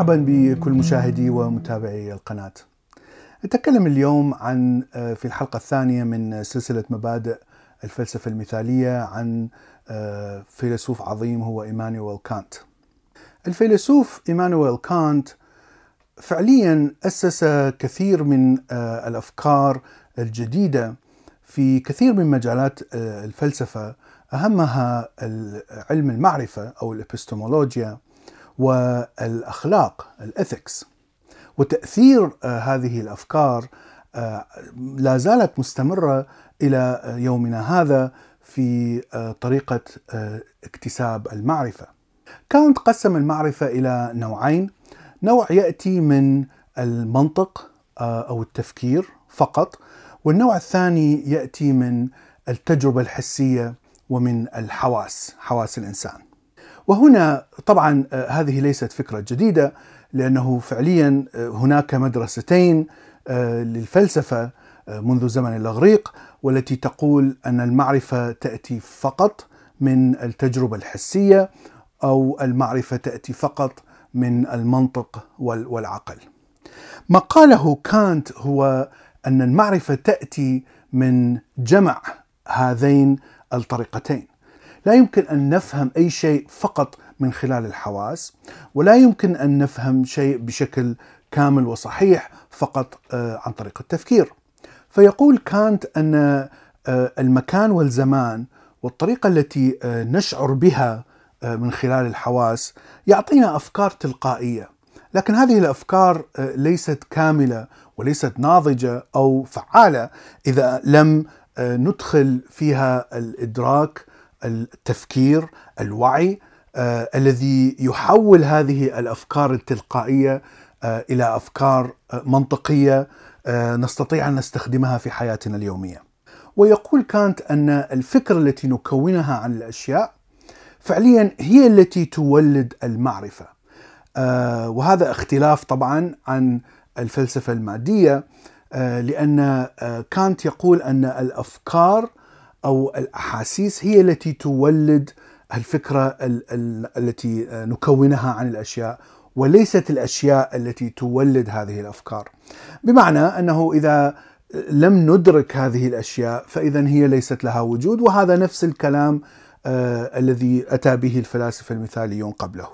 مرحبا بكل مشاهدي ومتابعي القناة. نتكلم اليوم عن في الحلقة الثانية من سلسلة مبادئ الفلسفة المثالية عن فيلسوف عظيم هو إيمانويل كانت. الفيلسوف إيمانويل كانت فعليا أسس كثير من الأفكار الجديدة في كثير من مجالات الفلسفة أهمها علم المعرفة أو الإبستمولوجيا والأخلاق الإثكس وتأثير هذه الأفكار لا زالت مستمرة إلى يومنا هذا في طريقة اكتساب المعرفة. كانت قسم المعرفة إلى نوعين، نوع يأتي من المنطق أو التفكير فقط، والنوع الثاني يأتي من التجربة الحسية ومن الحواس، حواس الإنسان. وهنا طبعا هذه ليست فكرة جديدة لأنه فعليا هناك مدرستين للفلسفة منذ زمن الإغريق والتي تقول أن المعرفة تأتي فقط من التجربة الحسية أو المعرفة تأتي فقط من المنطق والعقل. ما قاله كانت هو أن المعرفة تأتي من جمع هذين الطريقتين. لا يمكن أن نفهم أي شيء فقط من خلال الحواس ولا يمكن أن نفهم شيء بشكل كامل وصحيح فقط عن طريق التفكير. فيقول كانت أن المكان والزمان والطريقة التي نشعر بها من خلال الحواس يعطينا أفكار تلقائية، لكن هذه الأفكار ليست كاملة وليست ناضجة أو فعالة إذا لم ندخل فيها الإدراك التفكير الوعي آه، الذي يحول هذه الأفكار التلقائية آه، إلى أفكار منطقية آه، نستطيع أن نستخدمها في حياتنا اليومية. ويقول كانت أن الفكرة التي نكونها عن الأشياء فعليا هي التي تولد المعرفة. آه، وهذا اختلاف طبعا عن الفلسفة المادية آه، لأن آه، كانت يقول أن الأفكار أو الأحاسيس هي التي تولد الفكرة ال- ال- التي نكونها عن الأشياء وليست الأشياء التي تولد هذه الأفكار. بمعنى أنه إذا لم ندرك هذه الأشياء فإذا هي ليست لها وجود وهذا نفس الكلام آه الذي أتى به الفلاسفة المثاليون قبله.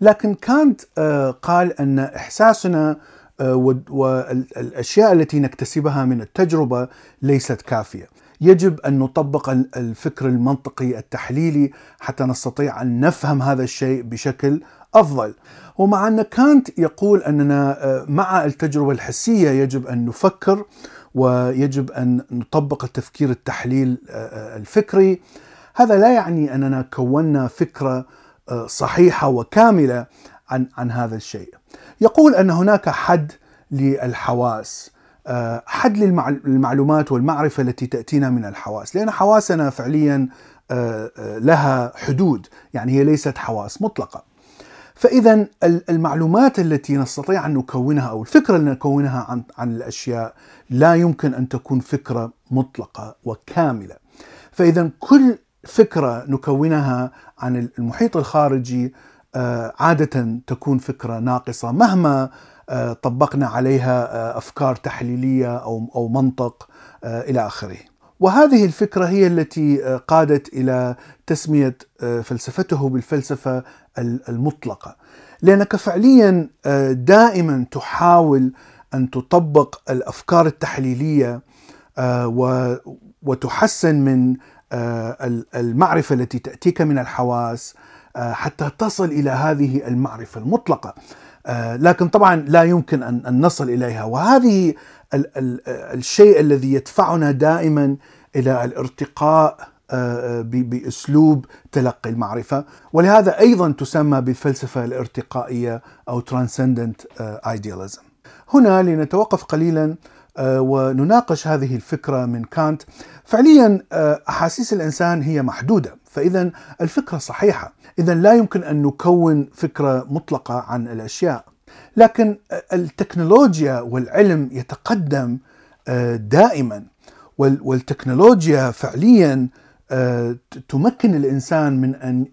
لكن كانت آه قال أن إحساسنا آه والأشياء التي نكتسبها من التجربة ليست كافية. يجب أن نطبق الفكر المنطقي التحليلي حتى نستطيع أن نفهم هذا الشيء بشكل أفضل. ومع أن كانت يقول أننا مع التجربة الحسية يجب أن نفكر ويجب أن نطبق التفكير التحليل الفكري هذا لا يعني أننا كونا فكرة صحيحة وكاملة عن عن هذا الشيء. يقول أن هناك حد للحواس حد للمعلومات والمعرفة التي تأتينا من الحواس، لأن حواسنا فعليا لها حدود، يعني هي ليست حواس مطلقة. فاذا المعلومات التي نستطيع أن نكونها أو الفكرة اللي نكونها عن عن الأشياء لا يمكن أن تكون فكرة مطلقة وكاملة. فاذا كل فكرة نكونها عن المحيط الخارجي عادة تكون فكرة ناقصة مهما طبقنا عليها أفكار تحليلية أو أو منطق إلى آخره. وهذه الفكرة هي التي قادت إلى تسمية فلسفته بالفلسفة المطلقة. لأنك فعليا دائما تحاول أن تطبق الأفكار التحليلية وتحسن من المعرفة التي تأتيك من الحواس حتى تصل إلى هذه المعرفة المطلقة. لكن طبعا لا يمكن ان نصل إليها. وهذه ال ال الشيء الذي يدفعنا دائما إلى الارتقاء بأسلوب تلقي المعرفة. ولهذا أيضا تسمى بالفلسفه الارتقائية أو transcendent idealism. هنا لنتوقف قليلا ونناقش هذه الفكرة من كانت. فعليا أحاسيس الإنسان هي محدودة. فإذا الفكرة صحيحة. إذا لا يمكن أن نكون فكرة مطلقة عن الأشياء. لكن التكنولوجيا والعلم يتقدم دائما. والتكنولوجيا فعليا تمكن الإنسان من أن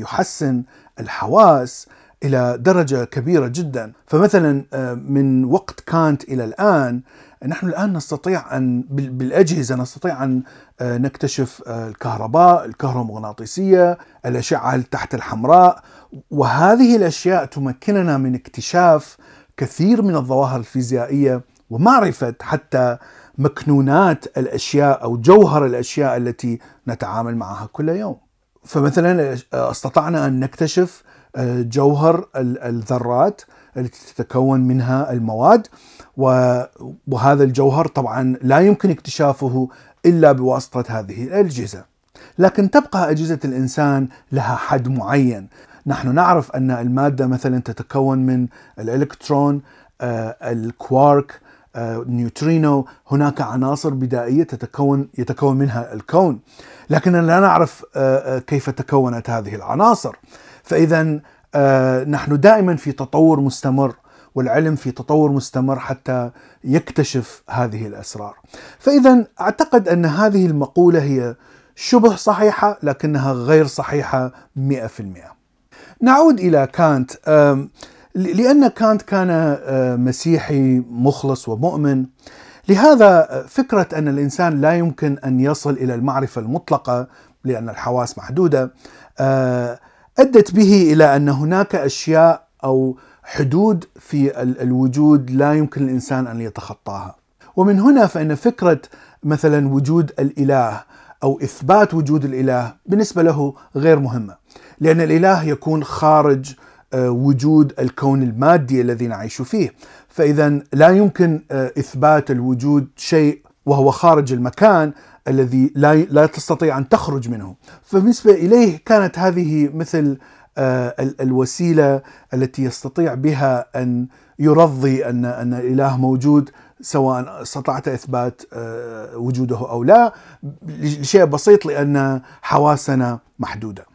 يحسن الحواس إلى درجة كبيرة جدا، فمثلا آه، من وقت كانت إلى الآن نحن الآن نستطيع أن بالأجهزة نستطيع أن آه، نكتشف آه، الكهرباء، الكهرومغناطيسية، الأشعة تحت الحمراء، وهذه الأشياء تمكننا من اكتشاف كثير من الظواهر الفيزيائية ومعرفة حتى مكنونات الأشياء أو جوهر الأشياء التي نتعامل معها كل يوم. فمثلا استطعنا أن نكتشف جوهر الذرات التي تتكون منها المواد وهذا الجوهر طبعا لا يمكن اكتشافه إلا بواسطة هذه الأجهزة. لكن تبقى أجهزة الإنسان لها حد معين. نحن نعرف أن المادة مثلا تتكون من الإلكترون، آه، الكوارك، نيوترينو هناك عناصر بدائية تتكون يتكون منها الكون لكننا لا نعرف آه، آه، كيف تكونت هذه العناصر فإذا آه، نحن دائما في تطور مستمر والعلم في تطور مستمر حتى يكتشف هذه الأسرار. فإذا أعتقد أن هذه المقولة هي شبه صحيحة لكنها غير صحيحة 100% نعود إلى كانت. لأن كانت كان آه، مسيحي مخلص ومؤمن لهذا آه، فكرة أن الإنسان لا يمكن أن يصل إلى المعرفة المطلقة لأن الحواس محدودة أدت به إلى أن هناك أشياء أو حدود في الوجود لا يمكن الإنسان أن يتخطاها. ومن هنا فإن فكرة مثلا وجود الإله أو إثبات وجود الإله بالنسبة له غير مهمة لأن الإله يكون خارج آه، وجود الكون المادي الذي نعيش فيه. فاذا لا يمكن آه، إثبات الوجود شيء وهو خارج المكان الذي لا لا تستطيع أن تخرج منه. فبالنسبة إليه كانت هذه مثل آه، الوسيلة التي يستطيع بها أن يرضي أن أن الاله موجود سواء استطعت إثبات وجوده أو لا لشيء بسيط لأن حواسنا محدودة.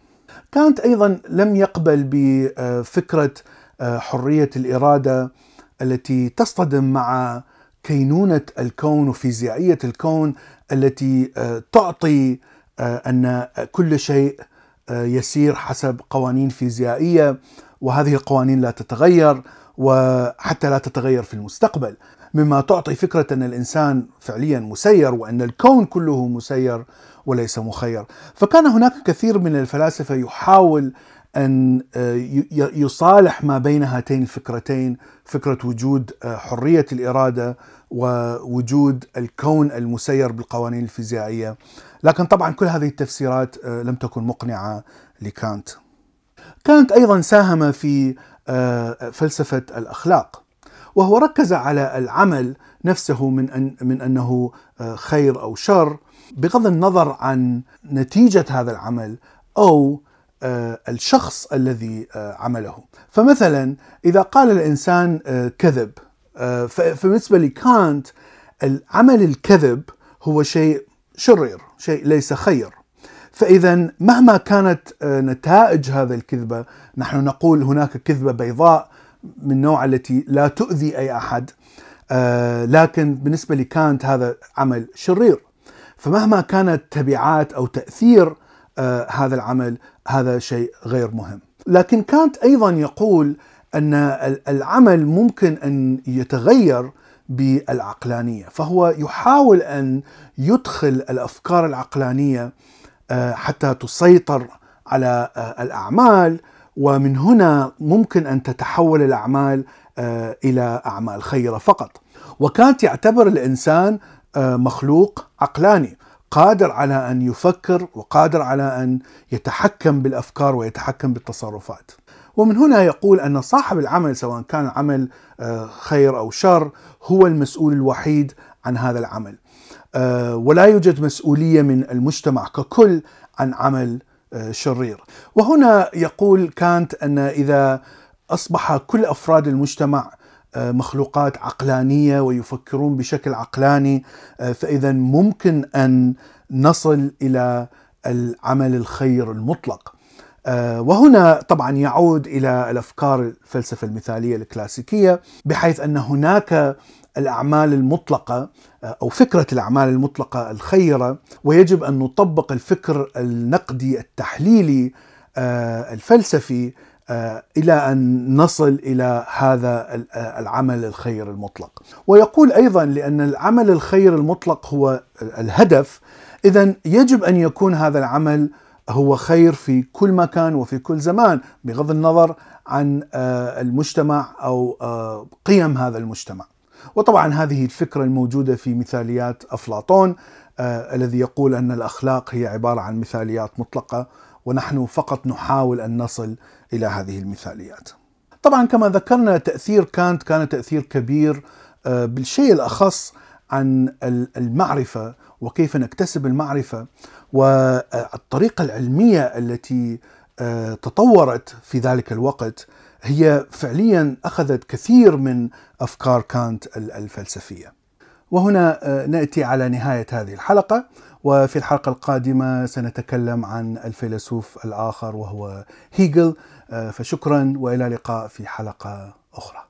كانت أيضا لم يقبل بفكرة آه، حرية الإرادة التي تصطدم مع كينونة الكون وفيزيائية الكون التي آه، تعطي آه، أن كل شيء يسير حسب قوانين فيزيائية وهذه القوانين لا تتغير وحتى لا تتغير في المستقبل. مما تعطي فكرة أن الإنسان فعليا مسير وأن الكون كله مسير وليس مخير. فكان هناك كثير من الفلاسفة يحاول أن آه، يصالح ما بين هاتين الفكرتين فكرة وجود آه، حرية الإرادة ووجود الكون المسير بالقوانين الفيزيائية. لكن طبعا كل هذه التفسيرات آه، لم تكن مقنعة لكانت. كانت أيضا ساهم في فلسفة الأخلاق. وهو ركز على العمل نفسه من أن من أنه خير أو شر بغض النظر عن نتيجة هذا العمل أو الشخص الذي آه، عمله. فمثلا إذا قال الإنسان آه، كذب فبالنسبة لكانت العمل الكذب هو شيء شرير شيء ليس خير. فاذا مهما كانت نتائج هذا الكذبة نحن نقول هناك كذبة بيضاء من نوع التي لا تؤذي أي أحد لكن بالنسبة لكانت هذا عمل شرير. فمهما كانت تبعات أو تأثير آه هذا العمل هذا شيء غير مهم. لكن كانت أيضا يقول أن العمل ممكن أن يتغير بالعقلانية، فهو يحاول أن يدخل الأفكار العقلانية آه حتى تسيطر على آه الأعمال ومن هنا ممكن أن تتحول الأعمال آه، إلى أعمال خيرة فقط. وكانت يعتبر الإنسان آه، مخلوق عقلاني قادر على أن يفكر وقادر على أن يتحكم بالأفكار ويتحكم بالتصرفات. ومن هنا يقول أن صاحب العمل سواء كان عمل آه، خير أو شر هو المسؤول الوحيد عن هذا العمل. آه، ولا يوجد مسؤولية من المجتمع ككل عن عمل شرير. وهنا يقول كانت أن إذا أصبح كل أفراد المجتمع آه، مخلوقات عقلانية ويفكرون بشكل عقلاني آه، فإذا ممكن أن نصل إلى العمل الخير المطلق. آه، وهنا طبعا يعود إلى الأفكار الفلسفة المثالية الكلاسيكية بحيث أن هناك الأعمال المطلقة أو فكرة الأعمال المطلقة الخيرة ويجب أن نطبق الفكر النقدي التحليلي الفلسفي إلى أن نصل إلى هذا العمل الخير المطلق. ويقول أيضا لأن العمل الخير المطلق هو الهدف. اذا يجب أن يكون هذا العمل هو خير في كل مكان وفي كل زمان بغض النظر عن المجتمع أو قيم هذا المجتمع. وطبعا هذه الفكرة الموجودة في مثاليات أفلاطون آه الذي يقول أن الأخلاق هي عبارة عن مثاليات مطلقة. ونحن فقط نحاول أن نصل إلى هذه المثاليات. طبعا كما ذكرنا تأثير كانت كان تأثير كبير آه بالشيء الأخص عن المعرفة وكيف نكتسب المعرفة والطريقة العلمية التي آه تطورت في ذلك الوقت هي فعليا أخذت كثير من أفكار كانت الفلسفية. وهنا نأتي على نهاية هذه الحلقة وفي الحلقة القادمة سنتكلم عن الفيلسوف الآخر وهو هيجل فشكرا وإلى اللقاء في حلقة أخرى.